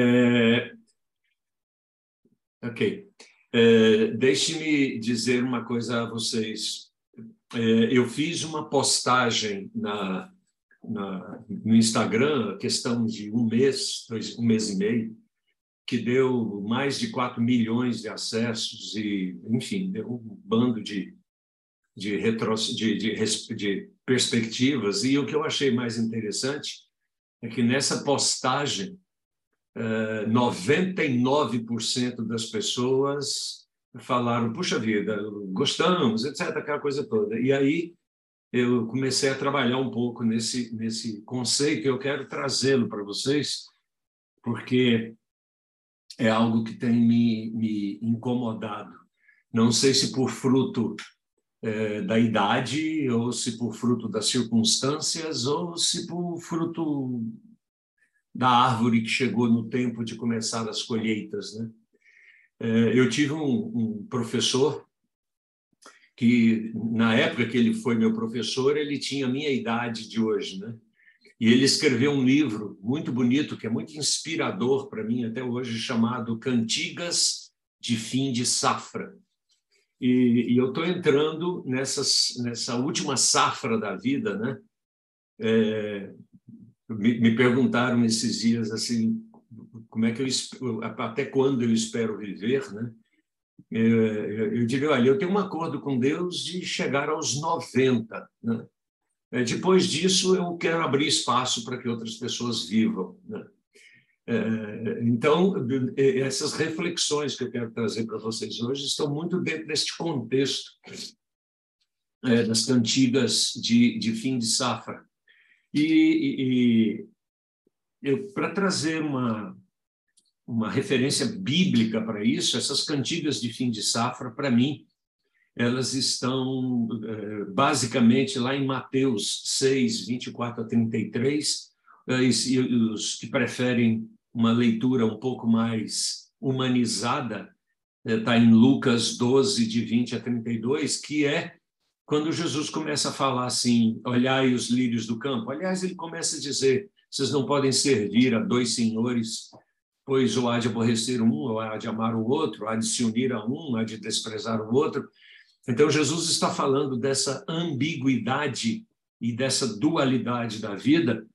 É... Ok. É, Deixe-me dizer uma coisa a vocês. É, eu fiz uma postagem na, na, no Instagram, questão de um mês, dois, um mês e meio, que deu mais de 4 milhões de acessos e, enfim, deu um bando de, de, retro, de, de, de perspectivas. E o que eu achei mais interessante é que nessa postagem, 99% eh, das pessoas falaram, puxa vida, gostamos, etc., aquela coisa toda. E aí eu comecei a trabalhar um pouco nesse, nesse conceito, eu quero trazê-lo para vocês, porque é algo que tem me, me incomodado. Não sei se por fruto é, da idade, ou se por fruto das circunstâncias, ou se por fruto da árvore que chegou no tempo de começar as colheitas. Né? É, eu tive um, um professor que, na época que ele foi meu professor, ele tinha a minha idade de hoje, né? E ele escreveu um livro muito bonito, que é muito inspirador para mim até hoje, chamado Cantigas de Fim de Safra. E, e eu estou entrando nessas, nessa última safra da vida, né? É, me, perguntaram esses dias assim, como é que eu até quando eu espero viver, né? É, eu, eu diria, olha, eu tenho um acordo com Deus de chegar aos 90, né? É, depois disso, eu quero abrir espaço para que outras pessoas vivam. Né? É, então, essas reflexões que eu quero trazer para vocês hoje estão muito dentro deste contexto das cantigas de, de fim de safra. E, e para trazer uma, uma referência bíblica para isso, essas cantigas de fim de safra, para mim, elas estão eh, basicamente lá em Mateus 6, 24 a 33, eh, e os que preferem uma leitura um pouco mais humanizada, está eh, em Lucas 12, de 20 a 32, que é quando Jesus começa a falar assim: olhai os lírios do campo. Aliás, ele começa a dizer: vocês não podem servir a dois senhores, pois ou há de aborrecer um, ou há de amar o outro, há de se unir a um, há de desprezar o outro. Então, Jesus está falando dessa ambiguidade e dessa dualidade da vida,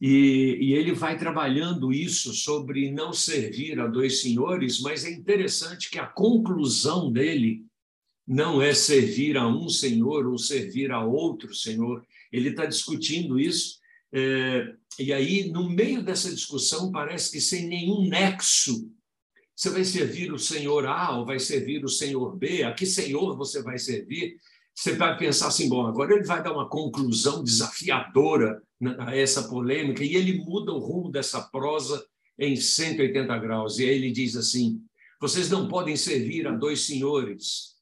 e, e, ele vai trabalhando isso sobre não servir a dois senhores, mas é interessante que a conclusão dele não é servir a um senhor ou servir a outro senhor. Ele está discutindo isso, é, e aí, no meio dessa discussão, parece que sem nenhum nexo você vai servir o Senhor A ou vai servir o Senhor B? A que Senhor você vai servir? Você vai pensar assim, bom, agora ele vai dar uma conclusão desafiadora a essa polêmica e ele muda o rumo dessa prosa em 180 graus. E aí ele diz assim: vocês não podem servir a dois senhores.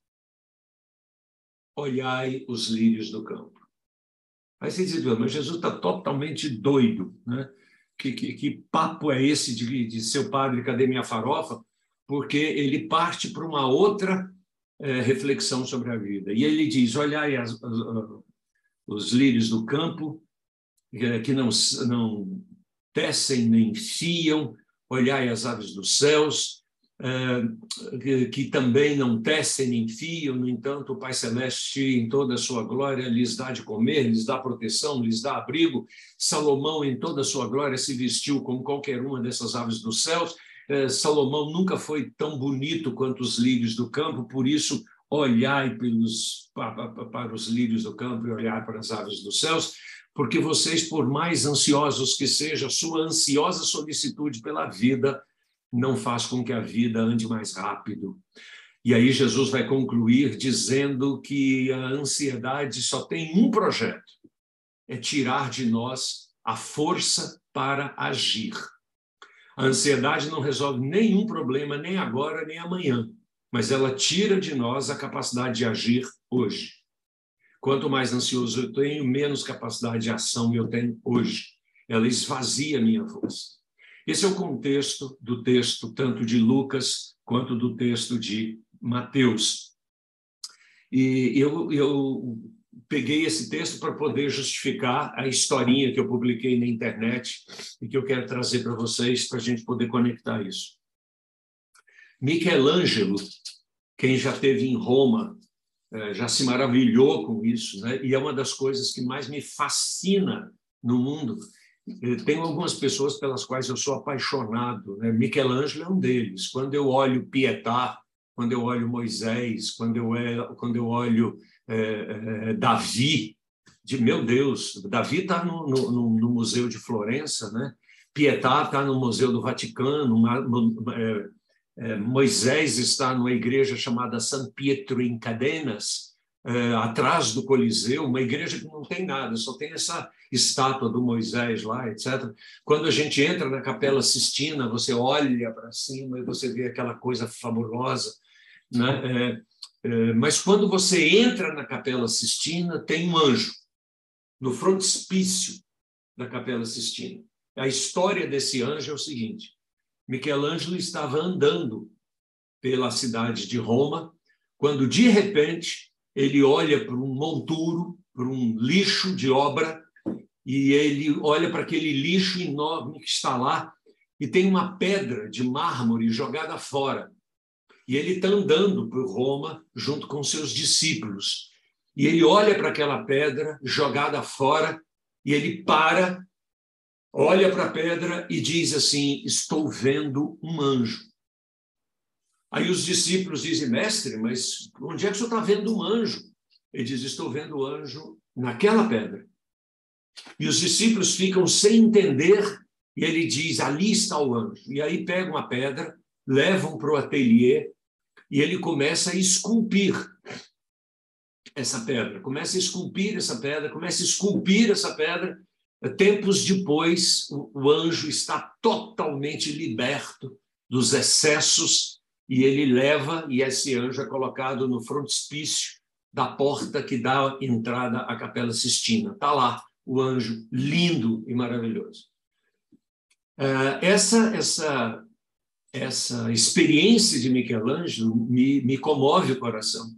Olhai os lírios do campo. Aí você diz, mas Jesus está totalmente doido, né? que, que, que papo é esse de, de seu padre, cadê minha farofa? Porque ele parte para uma outra é, reflexão sobre a vida. E ele diz: olhai as, as, os lírios do campo, que não, não tecem nem fiam, olhai as aves dos céus, que, que também não tecem nem fiam, no entanto, o Pai Celeste, em toda a sua glória, lhes dá de comer, lhes dá proteção, lhes dá abrigo. Salomão, em toda a sua glória, se vestiu como qualquer uma dessas aves dos céus. Salomão nunca foi tão bonito quanto os lírios do campo, por isso, olhai pelos, para, os lírios do campo e olhai para as aves dos céus, porque vocês, por mais ansiosos que seja, sua ansiosa solicitude pela vida não faz com que a vida ande mais rápido. E aí Jesus vai concluir dizendo que a ansiedade só tem um projeto: é tirar de nós a força para agir. A ansiedade não resolve nenhum problema, nem agora, nem amanhã, mas ela tira de nós a capacidade de agir hoje. Quanto mais ansioso eu tenho, menos capacidade de ação eu tenho hoje. Ela esvazia minha força. Esse é o contexto do texto, tanto de Lucas quanto do texto de Mateus. E eu, eu peguei esse texto para poder justificar a historinha que eu publiquei na internet e que eu quero trazer para vocês para a gente poder conectar isso. Michelangelo, quem já teve em Roma, é, já se maravilhou com isso, né? E é uma das coisas que mais me fascina no mundo. Tem algumas pessoas pelas quais eu sou apaixonado, né? Michelangelo é um deles. Quando eu olho Pietà, quando eu olho Moisés, quando eu, é, quando eu olho é, é, Davi, de meu Deus, Davi está no, no, no, Museu de Florença, né? Pietà está no Museu do Vaticano, uma, é, é, Moisés está numa igreja chamada San Pietro in Cadenas, é, atrás do Coliseu, uma igreja que não tem nada, só tem essa estátua do Moisés lá, etc. Quando a gente entra na Capela Sistina, você olha para cima e você vê aquela coisa fabulosa, né? É, é, mas quando você entra na Capela Sistina, tem um anjo no frontispício da Capela Sistina. A história desse anjo é o seguinte: Michelangelo estava andando pela cidade de Roma, quando de repente ele olha para um monturo, para um lixo de obra, e ele olha para aquele lixo enorme que está lá, e tem uma pedra de mármore jogada fora. E ele está andando por Roma junto com seus discípulos. E ele olha para aquela pedra jogada fora, e ele para olha para a pedra e diz assim: Estou vendo um anjo. Aí os discípulos dizem, mestre, mas onde é que o senhor está vendo um anjo? Ele diz: Estou vendo o anjo naquela pedra. E os discípulos ficam sem entender, e ele diz: Ali está o anjo. E aí pegam a pedra, levam para o ateliê, e ele começa a esculpir essa pedra, começa a esculpir essa pedra, começa a esculpir essa pedra, Tempos depois, o anjo está totalmente liberto dos excessos e ele leva, e esse anjo é colocado no frontispício da porta que dá entrada à Capela Sistina. Está lá o anjo, lindo e maravilhoso. É, essa, essa, essa experiência de Michelangelo me, me comove o coração,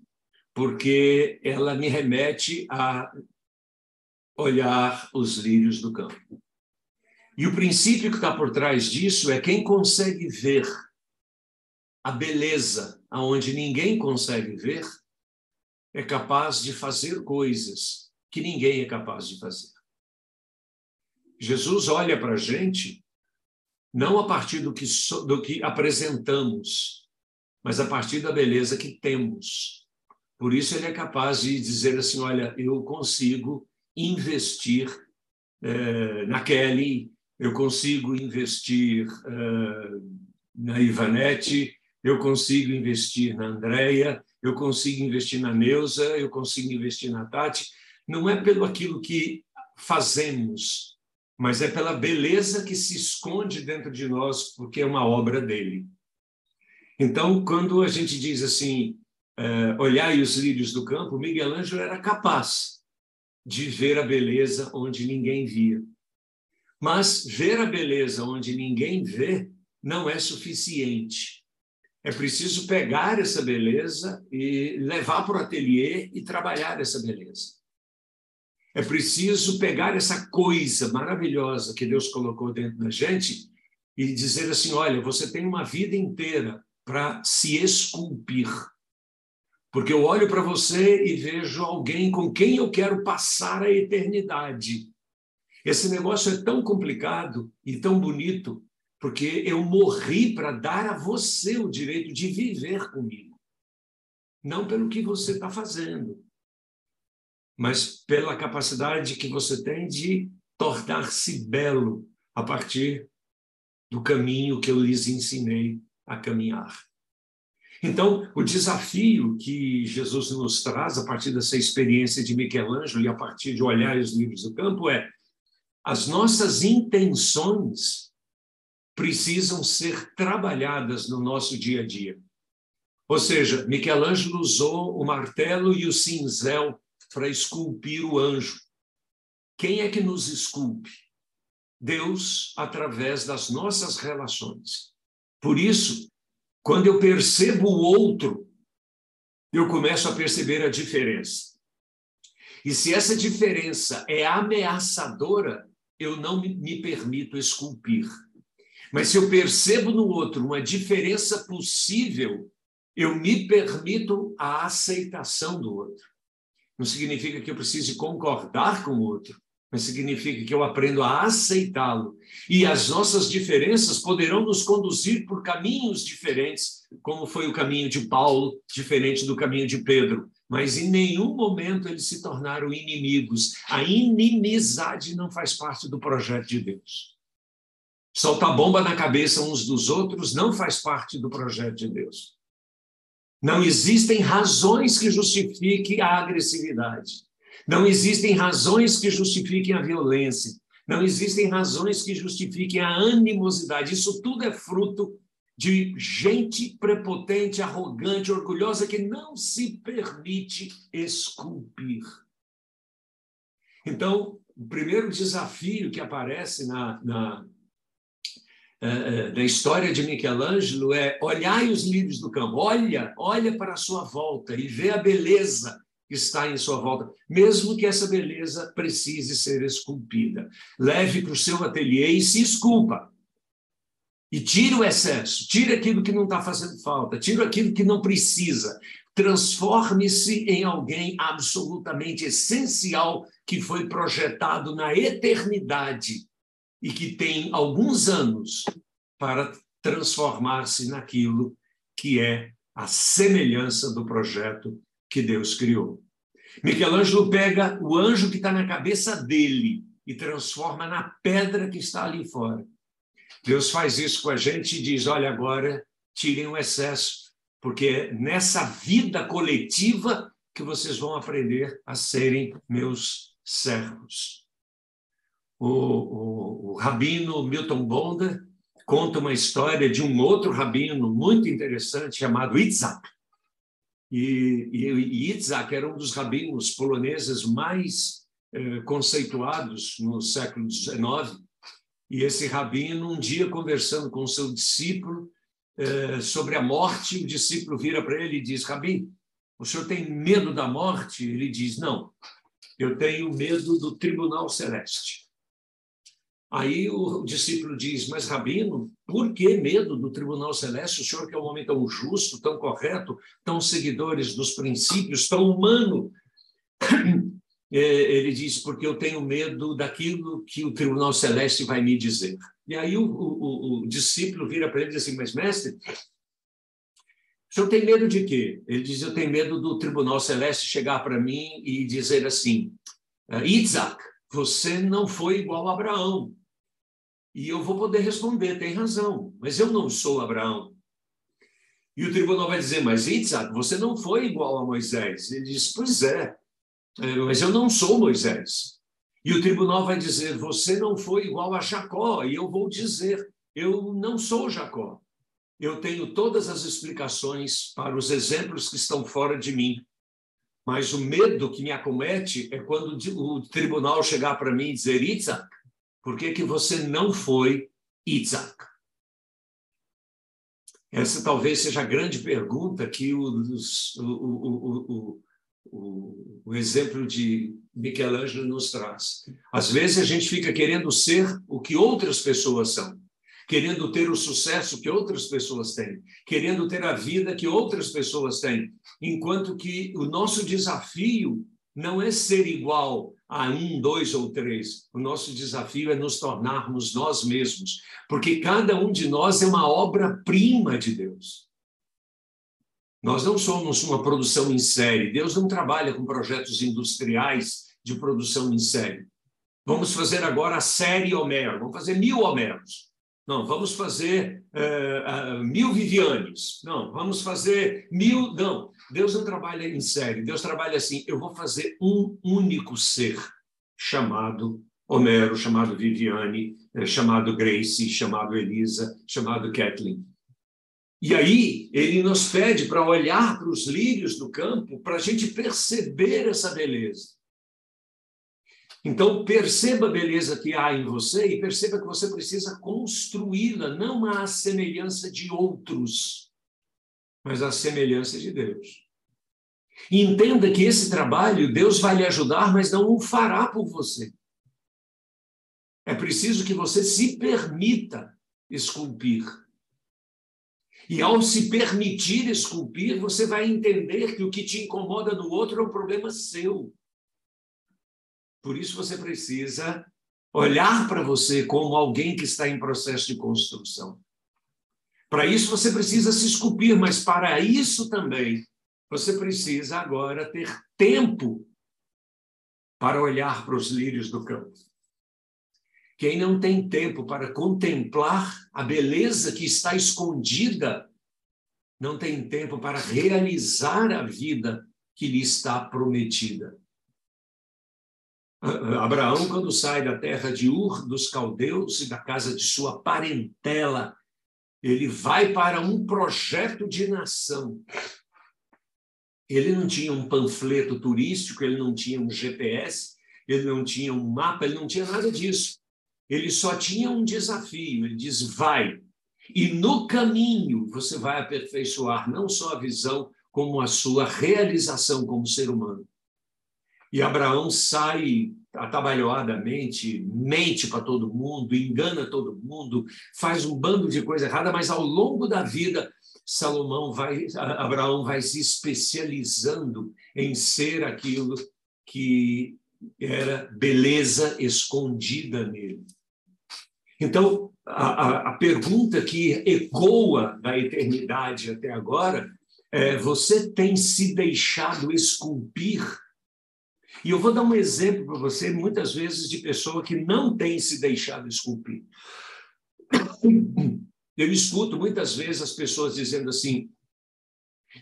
porque ela me remete a olhar os lírios do campo. E o princípio que está por trás disso é quem consegue ver a beleza aonde ninguém consegue ver, é capaz de fazer coisas que ninguém é capaz de fazer. Jesus olha para a gente não a partir do que, do que apresentamos, mas a partir da beleza que temos. Por isso ele é capaz de dizer assim: olha, eu consigo investir eh, na Kelly, eu consigo investir eh, na Ivanete, eu consigo investir na Andrea, eu consigo investir na Neuza, eu consigo investir na Tati. Não é pelo aquilo que fazemos, mas é pela beleza que se esconde dentro de nós, porque é uma obra dele. Então, quando a gente diz assim, uh, olhai os lírios do campo, Miguel Ângelo era capaz de ver a beleza onde ninguém via. Mas ver a beleza onde ninguém vê não é suficiente. É preciso pegar essa beleza e levar para o ateliê e trabalhar essa beleza. É preciso pegar essa coisa maravilhosa que Deus colocou dentro da gente e dizer assim: olha, você tem uma vida inteira para se esculpir porque eu olho para você e vejo alguém com quem eu quero passar a eternidade. Esse negócio é tão complicado e tão bonito, porque eu morri para dar a você o direito de viver comigo. Não pelo que você está fazendo, mas pela capacidade que você tem de tornar-se belo a partir do caminho que eu lhes ensinei a caminhar. Então, o desafio que Jesus nos traz a partir dessa experiência de Michelangelo e a partir de olhar os livros do campo é as nossas intenções precisam ser trabalhadas no nosso dia a dia. Ou seja, Michelangelo usou o martelo e o cinzel para esculpir o anjo. Quem é que nos esculpe? Deus, através das nossas relações. Por isso, quando eu percebo o outro, eu começo a perceber a diferença. E se essa diferença é ameaçadora, eu não me permito esculpir. Mas se eu percebo no outro uma diferença possível, eu me permito a aceitação do outro. Não significa que eu precise concordar com o outro, mas significa que eu aprendo a aceitá-lo. E as nossas diferenças poderão nos conduzir por caminhos diferentes, como foi o caminho de Paulo, diferente do caminho de Pedro. Mas em nenhum momento eles se tornaram inimigos. A inimizade não faz parte do projeto de Deus. Soltar bomba na cabeça uns dos outros não faz parte do projeto de Deus. Não existem razões que justifiquem a agressividade. Não existem razões que justifiquem a violência. Não existem razões que justifiquem a animosidade. Isso tudo é fruto de gente prepotente, arrogante, orgulhosa que não se permite esculpir. Então, o primeiro desafio que aparece na, na, na eh, história de Michelangelo é olhai os lírios do campo, olha, olha para a sua volta e vê a beleza que está em sua volta, mesmo que essa beleza precise ser esculpida. Leve para o seu ateliê e se esculpa. E tire o excesso, tire aquilo que não está fazendo falta, tire aquilo que não precisa. Transforme-se em alguém absolutamente essencial que foi projetado na eternidade e que tem alguns anos para transformar-se naquilo que é a semelhança do projeto que Deus criou. Michelangelo pega o anjo que está na cabeça dele e transforma na pedra que está ali fora. Deus faz isso com a gente e diz: olha, agora tirem o excesso, porque é nessa vida coletiva que vocês vão aprender a serem meus servos. O, o, o rabino Milton Bonda conta uma história de um outro rabino muito interessante chamado Itzhak. E, e, e era um dos rabinos poloneses mais eh, conceituados no século XIX. E esse rabino, um dia conversando com seu discípulo eh, sobre a morte, o discípulo vira para ele e diz: Rabi, o senhor tem medo da morte? Ele diz: Não, eu tenho medo do tribunal celeste. Aí o discípulo diz: Mas, Rabino, por que medo do tribunal celeste? O senhor que é um homem tão justo, tão correto, tão seguidores dos princípios, tão humano. É, ele diz: Porque eu tenho medo daquilo que o tribunal celeste vai me dizer. E aí o, o, o discípulo vira para ele e diz assim: Mas, mestre, o senhor tem medo de quê? Ele diz: Eu tenho medo do tribunal celeste chegar para mim e dizer assim: Isaac, você não foi igual a Abraão. E eu vou poder responder, tem razão, mas eu não sou Abraão. E o tribunal vai dizer, mas Isaac, você não foi igual a Moisés. Ele diz, pois é, é, mas eu não sou Moisés. E o tribunal vai dizer, você não foi igual a Jacó. E eu vou dizer, eu não sou Jacó. Eu tenho todas as explicações para os exemplos que estão fora de mim. Mas o medo que me acomete é quando o tribunal chegar para mim e dizer: Isaac, por que, que você não foi Isaac? Essa talvez seja a grande pergunta que o, o, o, o, exemplo de Michelangelo nos traz. Às vezes a gente fica querendo ser o que outras pessoas são querendo ter o sucesso que outras pessoas têm, querendo ter a vida que outras pessoas têm, enquanto que o nosso desafio não é ser igual a um, dois ou três. O nosso desafio é nos tornarmos nós mesmos, porque cada um de nós é uma obra-prima de Deus. Nós não somos uma produção em série. Deus não trabalha com projetos industriais de produção em série. Vamos fazer agora a série Homero. Vamos fazer mil Homeros. Não, vamos fazer uh, uh, mil Vivianes. Não, vamos fazer mil. Não, Deus não trabalha em série. Deus trabalha assim: eu vou fazer um único ser chamado Homero, chamado Viviane, eh, chamado Grace, chamado Elisa, chamado Kathleen. E aí ele nos pede para olhar para os lírios do campo, para a gente perceber essa beleza. Então, perceba a beleza que há em você e perceba que você precisa construí-la, não à semelhança de outros, mas à semelhança de Deus. E entenda que esse trabalho Deus vai lhe ajudar, mas não o fará por você. É preciso que você se permita esculpir. E ao se permitir esculpir, você vai entender que o que te incomoda no outro é um problema seu. Por isso você precisa olhar para você como alguém que está em processo de construção. Para isso você precisa se esculpir, mas para isso também você precisa agora ter tempo para olhar para os lírios do campo. Quem não tem tempo para contemplar a beleza que está escondida, não tem tempo para realizar a vida que lhe está prometida. Abraão, quando sai da terra de Ur dos caldeus e da casa de sua parentela, ele vai para um projeto de nação. Ele não tinha um panfleto turístico, ele não tinha um GPS, ele não tinha um mapa, ele não tinha nada disso. Ele só tinha um desafio. Ele diz: vai. E no caminho você vai aperfeiçoar não só a visão, como a sua realização como ser humano. E Abraão sai atabalhoadamente, mente para todo mundo, engana todo mundo, faz um bando de coisa errada, mas ao longo da vida, Salomão vai, Abraão vai se especializando em ser aquilo que era beleza escondida nele. Então, a, a, pergunta que ecoa da eternidade até agora é: você tem se deixado esculpir? E eu vou dar um exemplo para você, muitas vezes, de pessoa que não tem se deixado esculpir. Eu escuto muitas vezes as pessoas dizendo assim: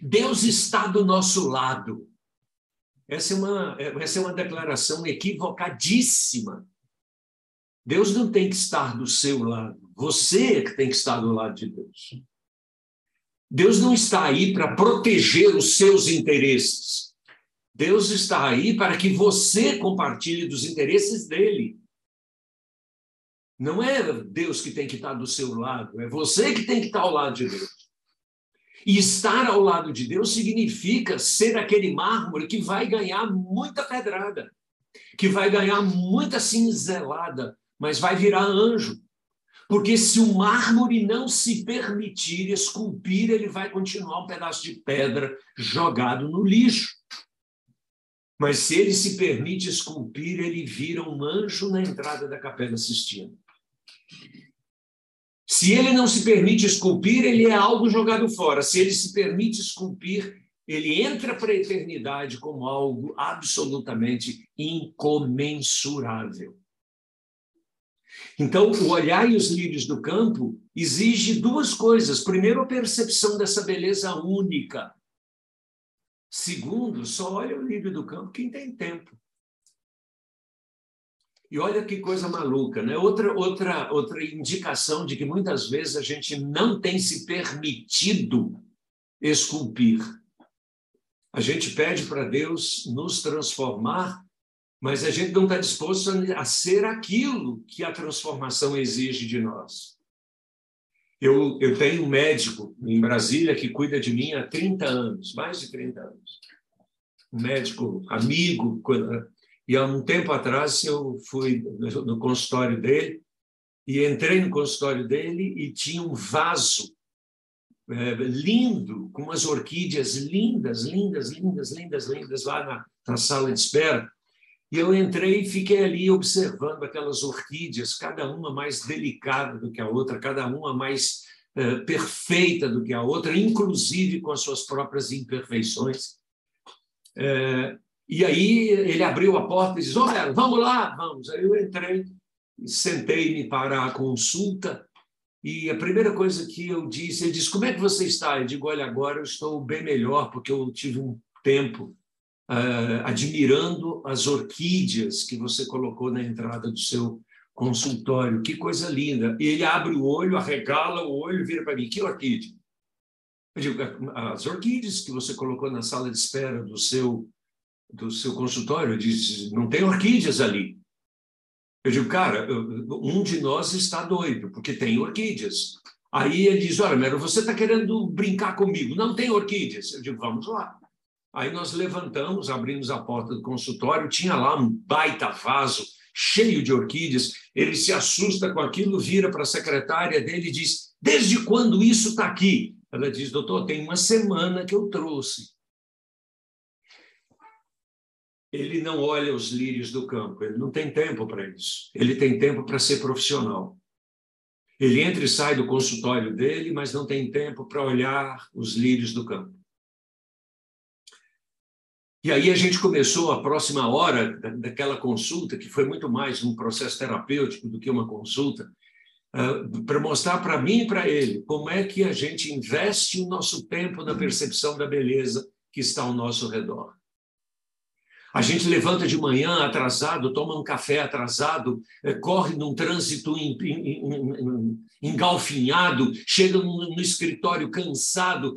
Deus está do nosso lado. Essa é uma, essa é uma declaração equivocadíssima. Deus não tem que estar do seu lado, você é que tem que estar do lado de Deus. Deus não está aí para proteger os seus interesses. Deus está aí para que você compartilhe dos interesses dele. Não é Deus que tem que estar do seu lado, é você que tem que estar ao lado de Deus. E estar ao lado de Deus significa ser aquele mármore que vai ganhar muita pedrada, que vai ganhar muita cinzelada, mas vai virar anjo. Porque se o mármore não se permitir esculpir, ele vai continuar um pedaço de pedra jogado no lixo. Mas se ele se permite esculpir, ele vira um anjo na entrada da Capela Sistina. Se ele não se permite esculpir, ele é algo jogado fora. Se ele se permite esculpir, ele entra para a eternidade como algo absolutamente incomensurável. Então, o olhar e os lírios do campo exige duas coisas. Primeiro, a percepção dessa beleza única. Segundo, só olha o lírio do campo quem tem tempo. E olha que coisa maluca, né? Outra, outra, outra indicação de que muitas vezes a gente não tem se permitido esculpir. A gente pede para Deus nos transformar mas a gente não está disposto a ser aquilo que a transformação exige de nós. Eu, eu tenho um médico em Brasília que cuida de mim há 30 anos, mais de 30 anos. Um médico amigo. E há um tempo atrás eu fui no consultório dele e entrei no consultório dele e tinha um vaso é, lindo, com umas orquídeas lindas, lindas, lindas, lindas, lindas, lá na, na sala de espera. E eu entrei e fiquei ali observando aquelas orquídeas, cada uma mais delicada do que a outra, cada uma mais eh, perfeita do que a outra, inclusive com as suas próprias imperfeições. Eh, e aí ele abriu a porta e disse: Olha, vamos lá, vamos. Aí eu entrei, sentei-me para a consulta. E a primeira coisa que eu disse, ele disse: Como é que você está? Eu digo: Olha, agora eu estou bem melhor, porque eu tive um tempo uh, admirando as orquídeas que você colocou na entrada do seu consultório. Que coisa linda. E ele abre o olho, arregala o olho e vira para mim: que orquídea? Eu digo: as orquídeas que você colocou na sala de espera do seu, do seu consultório. Ele diz: não tem orquídeas ali. Eu digo, cara, um de nós está doido, porque tem orquídeas. Aí ele diz: Olha, Mero, você está querendo brincar comigo? Não tem orquídeas. Eu digo: Vamos lá. Aí nós levantamos, abrimos a porta do consultório, tinha lá um baita vaso cheio de orquídeas. Ele se assusta com aquilo, vira para a secretária dele e diz: Desde quando isso está aqui? Ela diz: Doutor, tem uma semana que eu trouxe. Ele não olha os lírios do campo, ele não tem tempo para isso. Ele tem tempo para ser profissional. Ele entra e sai do consultório dele, mas não tem tempo para olhar os lírios do campo. E aí a gente começou a próxima hora daquela consulta, que foi muito mais um processo terapêutico do que uma consulta, uh, para mostrar para mim e para ele como é que a gente investe o nosso tempo na percepção da beleza que está ao nosso redor. A gente levanta de manhã atrasado, toma um café atrasado, eh, corre num trânsito engalfinhado, chega no, escritório cansado,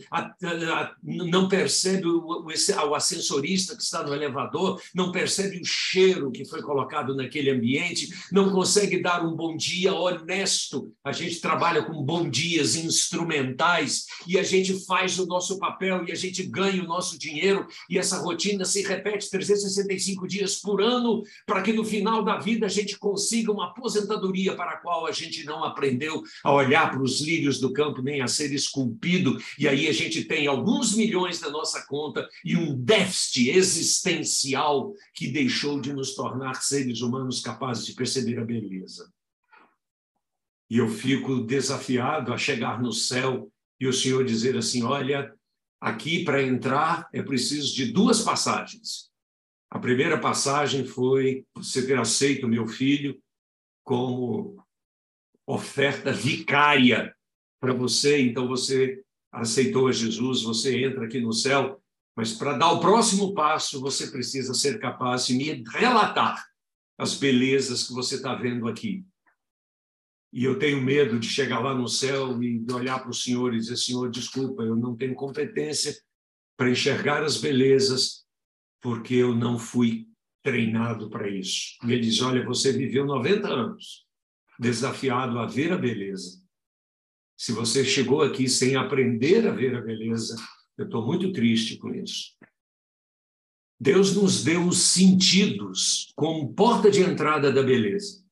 não percebe o, ascensorista que está no elevador, não percebe o cheiro que foi colocado naquele ambiente, não consegue dar um bom dia honesto. A gente trabalha com bom dias instrumentais e a gente faz o nosso papel e a gente ganha o nosso dinheiro e essa rotina se repete 365 dias por ano para que no final da vida a gente consiga uma aposentadoria para a qual a gente não aprendeu a olhar para os lírios do campo nem a ser esculpido, e aí a gente tem alguns milhões na nossa conta e um déficit existencial que deixou de nos tornar seres humanos capazes de perceber a beleza. E eu fico desafiado a chegar no céu e o Senhor dizer assim: olha, aqui para entrar é preciso de duas passagens. A primeira passagem foi você ter aceito meu filho como oferta vicária para você, então você aceitou a Jesus, você entra aqui no céu, mas para dar o próximo passo, você precisa ser capaz de me relatar as belezas que você está vendo aqui. E eu tenho medo de chegar lá no céu e olhar para o Senhor e dizer: Senhor, desculpa, eu não tenho competência para enxergar as belezas, porque eu não fui treinado para isso. E ele diz: Olha, você viveu 90 anos desafiado a ver a beleza. Se você chegou aqui sem aprender a ver a beleza, eu estou muito triste com isso. Deus nos deu os sentidos como porta de entrada da beleza.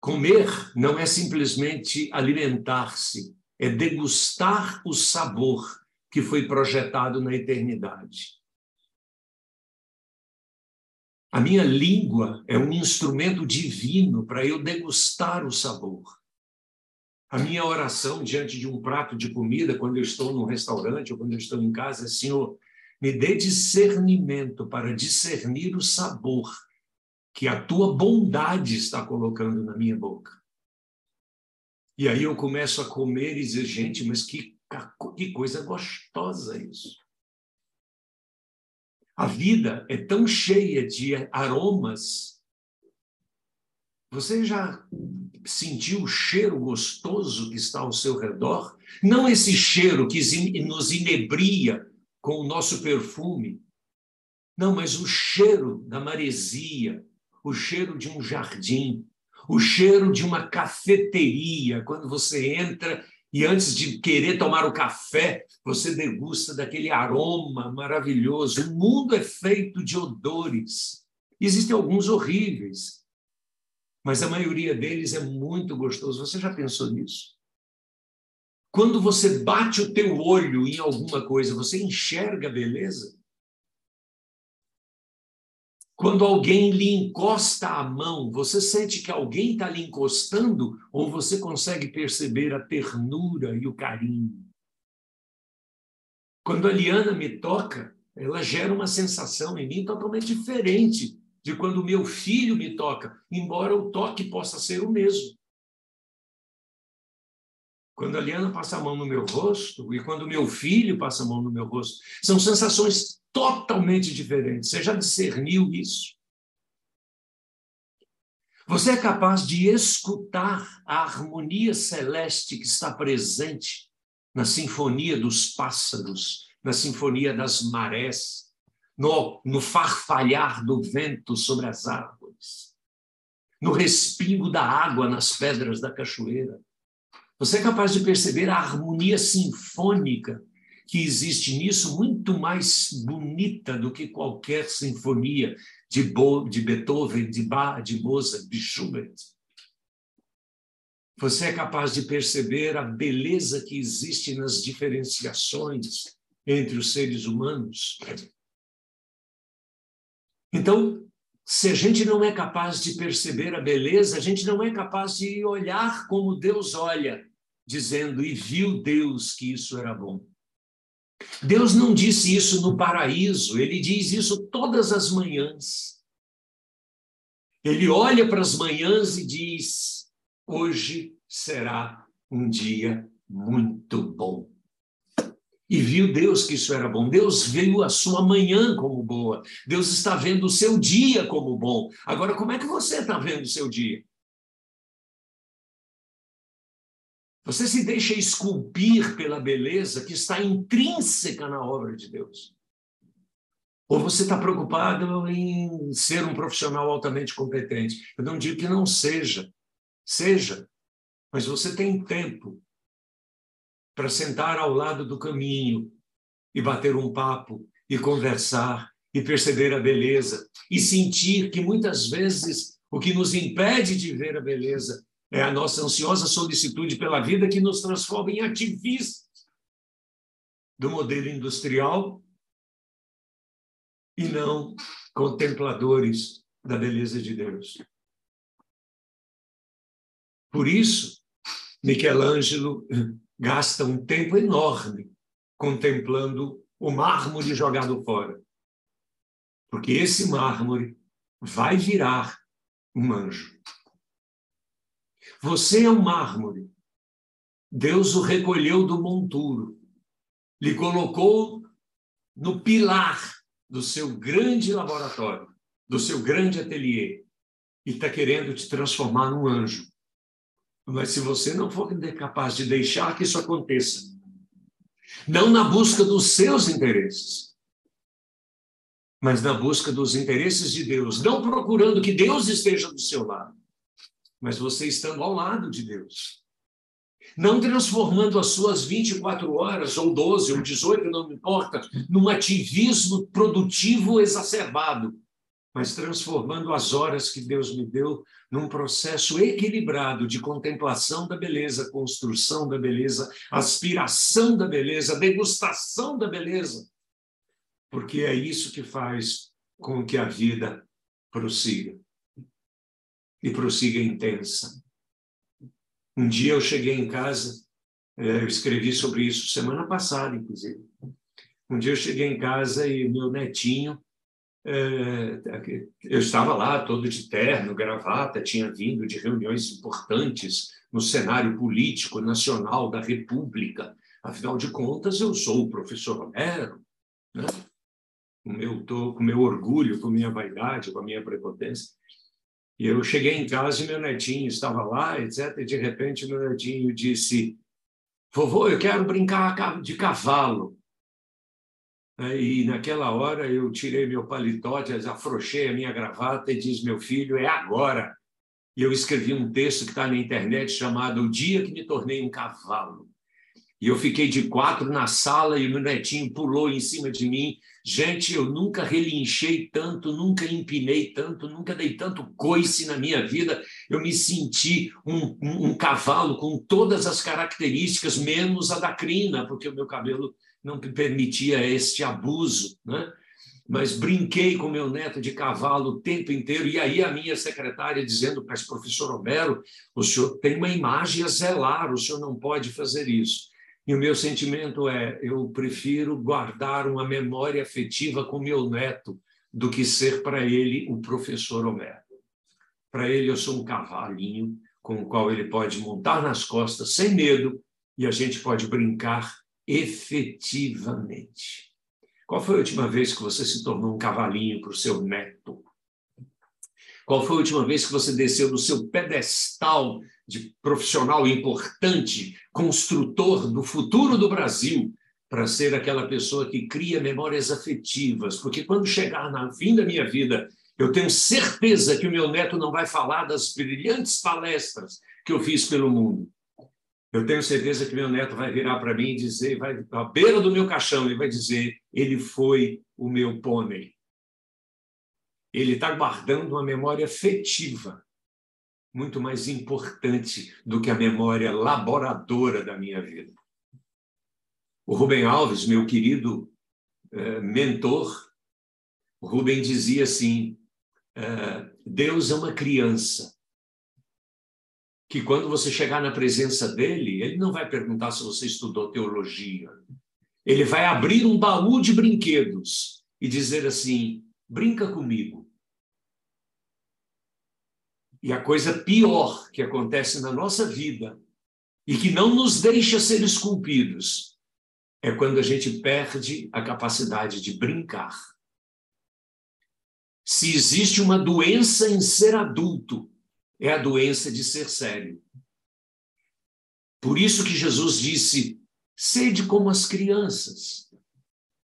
Comer não é simplesmente alimentar-se, é degustar o sabor que foi projetado na eternidade. A minha língua é um instrumento divino para eu degustar o sabor. A minha oração diante de um prato de comida, quando eu estou num restaurante ou quando eu estou em casa, é: Senhor, me dê discernimento para discernir o sabor que a tua bondade está colocando na minha boca. E aí eu começo a comer e dizer, gente, mas que, que coisa gostosa isso. A vida é tão cheia de aromas. Você já sentiu o cheiro gostoso que está ao seu redor? Não esse cheiro que nos inebria com o nosso perfume. Não, mas o cheiro da maresia, o cheiro de um jardim, o cheiro de uma cafeteria, quando você entra e antes de querer tomar o café, você degusta daquele aroma maravilhoso. O mundo é feito de odores. Existem alguns horríveis, mas a maioria deles é muito gostoso. Você já pensou nisso? Quando você bate o teu olho em alguma coisa, você enxerga a beleza? Quando alguém lhe encosta a mão, você sente que alguém está lhe encostando ou você consegue perceber a ternura e o carinho? Quando a Liana me toca, ela gera uma sensação em mim totalmente diferente de quando meu filho me toca, embora o toque possa ser o mesmo. Quando a Liana passa a mão no meu rosto e quando meu filho passa a mão no meu rosto, são sensações totalmente diferentes. Você já discerniu isso? Você é capaz de escutar a harmonia celeste que está presente na sinfonia dos pássaros, na sinfonia das marés, no, no farfalhar do vento sobre as árvores, no respingo da água nas pedras da cachoeira. Você é capaz de perceber a harmonia sinfônica que existe nisso muito mais bonita do que qualquer sinfonia de, Bo, de Beethoven, de Bach, de Mozart, de Schubert. Você é capaz de perceber a beleza que existe nas diferenciações entre os seres humanos. Então, se a gente não é capaz de perceber a beleza, a gente não é capaz de olhar como Deus olha, dizendo: E viu Deus que isso era bom. Deus não disse isso no paraíso, ele diz isso todas as manhãs. Ele olha para as manhãs e diz: hoje será um dia muito bom. E viu Deus que isso era bom. Deus viu a sua manhã como boa. Deus está vendo o seu dia como bom. Agora, como é que você está vendo o seu dia? Você se deixa esculpir pela beleza que está intrínseca na obra de Deus? Ou você está preocupado em ser um profissional altamente competente? Eu não digo que não seja. Seja. Mas você tem tempo para sentar ao lado do caminho e bater um papo e conversar e perceber a beleza e sentir que muitas vezes o que nos impede de ver a beleza é a nossa ansiosa solicitude pela vida que nos transforma em ativistas do modelo industrial e não contempladores da beleza de Deus. Por isso, Michelangelo gasta um tempo enorme contemplando o mármore jogado fora. Porque esse mármore vai virar um anjo. Você é um mármore. Deus o recolheu do monturo, lhe colocou no pilar do seu grande laboratório, do seu grande ateliê, e está querendo te transformar num anjo. Mas se você não for capaz de deixar que isso aconteça, não na busca dos seus interesses, mas na busca dos interesses de Deus, não procurando que Deus esteja do seu lado, mas você estando ao lado de Deus. Não transformando as suas 24 horas, ou 12, ou 18, não me importa, num ativismo produtivo exacerbado, mas transformando as horas que Deus me deu num processo equilibrado de contemplação da beleza, construção da beleza, aspiração da beleza, degustação da beleza. Porque é isso que faz com que a vida prossiga. E prossiga intensa. Um dia eu cheguei em casa, é, eu escrevi sobre isso semana passada, inclusive. Um dia eu cheguei em casa e meu netinho é, eu estava lá todo de terno, gravata, tinha vindo de reuniões importantes no cenário político nacional da República. Afinal de contas, eu sou o professor Romero, né? com meu, tô, com meu orgulho, com minha vaidade, com a minha prepotência. E eu cheguei em casa e meu netinho estava lá, etc. E de repente meu netinho disse: Vovô, eu quero brincar de cavalo. Né? E naquela hora eu tirei meu paletó, afrouxei a minha gravata e disse: Meu filho, é agora. E eu escrevi um texto que está na internet chamado O Dia que Me Tornei um Cavalo. E eu fiquei de quatro na sala e o meu netinho pulou em cima de mim. Gente, eu nunca relinchei tanto, nunca empinei tanto, nunca dei tanto coice na minha vida. Eu me senti um, um, um cavalo com todas as características, menos a da crina, porque o meu cabelo não permitia este abuso, né? mas brinquei com meu neto de cavalo o tempo inteiro, e aí a minha secretária dizendo, mas professor Romero, o senhor tem uma imagem a zelar, o senhor não pode fazer isso. E o meu sentimento é, eu prefiro guardar uma memória afetiva com meu neto do que ser para ele o professor Homero. Para ele eu sou um cavalinho com o qual ele pode montar nas costas sem medo e a gente pode brincar efetivamente. Qual foi a última vez que você se tornou um cavalinho para o seu neto? Qual foi a última vez que você desceu do seu pedestal de profissional importante, construtor do futuro do Brasil, para ser aquela pessoa que cria memórias afetivas? Porque quando chegar no fim da minha vida, eu tenho certeza que o meu neto não vai falar das brilhantes palestras que eu fiz pelo mundo, Eu tenho certeza que meu neto vai virar para mim e dizer, vai à beira do meu caixão, ele vai dizer: ele foi o meu pônei. Ele está guardando uma memória afetiva muito mais importante do que a memória laboradora da minha vida. O Rubem Alves, meu querido eh, mentor, Rubem dizia assim: eh, Deus é uma criança que quando você chegar na presença dele, ele não vai perguntar se você estudou teologia. Ele vai abrir um baú de brinquedos e dizer assim: brinca comigo. E a coisa pior que acontece na nossa vida e que não nos deixa ser esculpidos é quando a gente perde a capacidade de brincar. Se existe uma doença em ser adulto, é a doença de ser sério. Por isso que Jesus disse: sede como as crianças.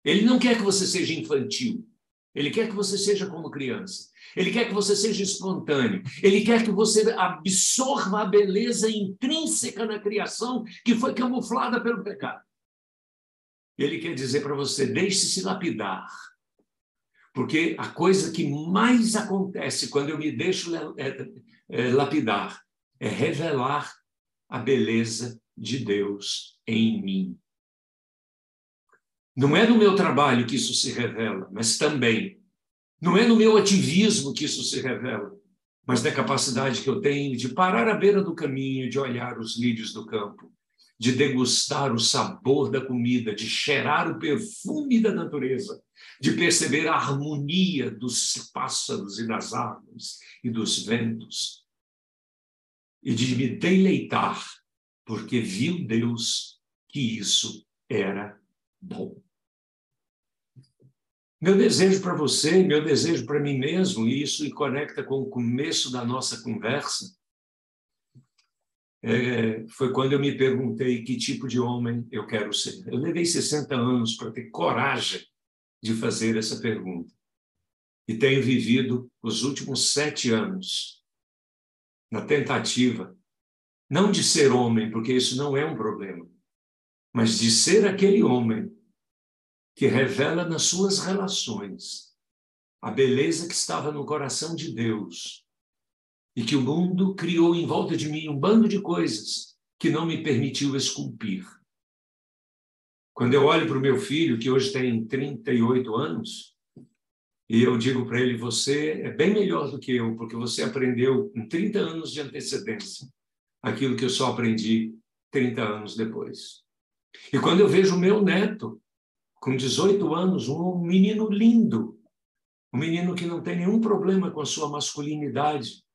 Ele não quer que você seja infantil. Ele quer que você seja como criança. Ele quer que você seja espontâneo. Ele quer que você absorva a beleza intrínseca na criação que foi camuflada pelo pecado. Ele quer dizer para você: deixe-se lapidar. Porque a coisa que mais acontece quando eu me deixo é, é, lapidar é revelar a beleza de Deus em mim. Não é no meu trabalho que isso se revela, mas também. Não é no meu ativismo que isso se revela, mas na capacidade que eu tenho de parar à beira do caminho, de olhar os lírios do campo, de degustar o sabor da comida, de cheirar o perfume da natureza, de perceber a harmonia dos pássaros e das árvores e dos ventos, e de me deleitar, porque viu Deus que isso era bom. Meu desejo para você, meu desejo para mim mesmo, e isso conecta com o começo da nossa conversa, é, foi quando eu me perguntei que tipo de homem eu quero ser. Eu levei 60 anos para ter coragem de fazer essa pergunta. E tenho vivido os últimos sete anos na tentativa, não de ser homem, porque isso não é um problema, mas de ser aquele homem que revela nas suas relações a beleza que estava no coração de Deus e que o mundo criou em volta de mim um bando de coisas que não me permitiu esculpir. Quando eu olho para o meu filho, que hoje tem 38 anos, e eu digo para ele: você é bem melhor do que eu, porque você aprendeu com 30 anos de antecedência aquilo que eu só aprendi 30 anos depois. E quando eu vejo o meu neto, com 18 anos, um menino lindo, um menino que não tem nenhum problema com a sua masculinidade,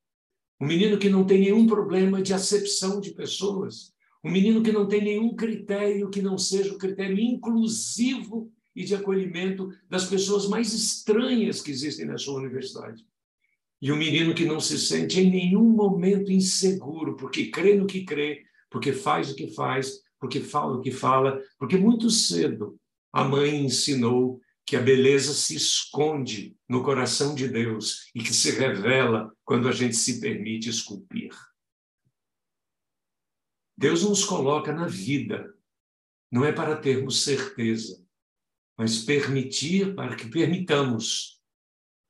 um menino que não tem nenhum problema de acepção de pessoas, um menino que não tem nenhum critério que não seja o critério inclusivo e de acolhimento das pessoas mais estranhas que existem na sua universidade. E um menino que não se sente em nenhum momento inseguro, porque crê no que crê, porque faz o que faz, porque fala o que fala, porque muito cedo a mãe ensinou que a beleza se esconde no coração de Deus e que se revela quando a gente se permite esculpir. Deus nos coloca na vida, não é para termos certeza, mas permitir para que permitamos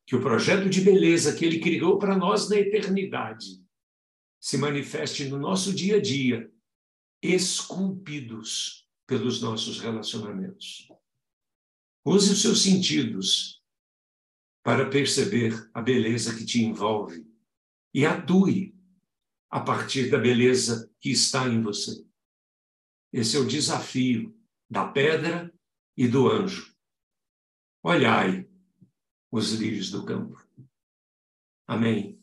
que o projeto de beleza que Ele criou para nós na eternidade se manifeste no nosso dia a dia, esculpidos pelos nossos relacionamentos. Use os seus sentidos para perceber a beleza que te envolve e atue a partir da beleza que está em você. Esse é o desafio da pedra e do anjo. Olhai os lírios do campo. Amém.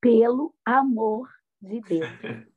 Pelo amor de Deus.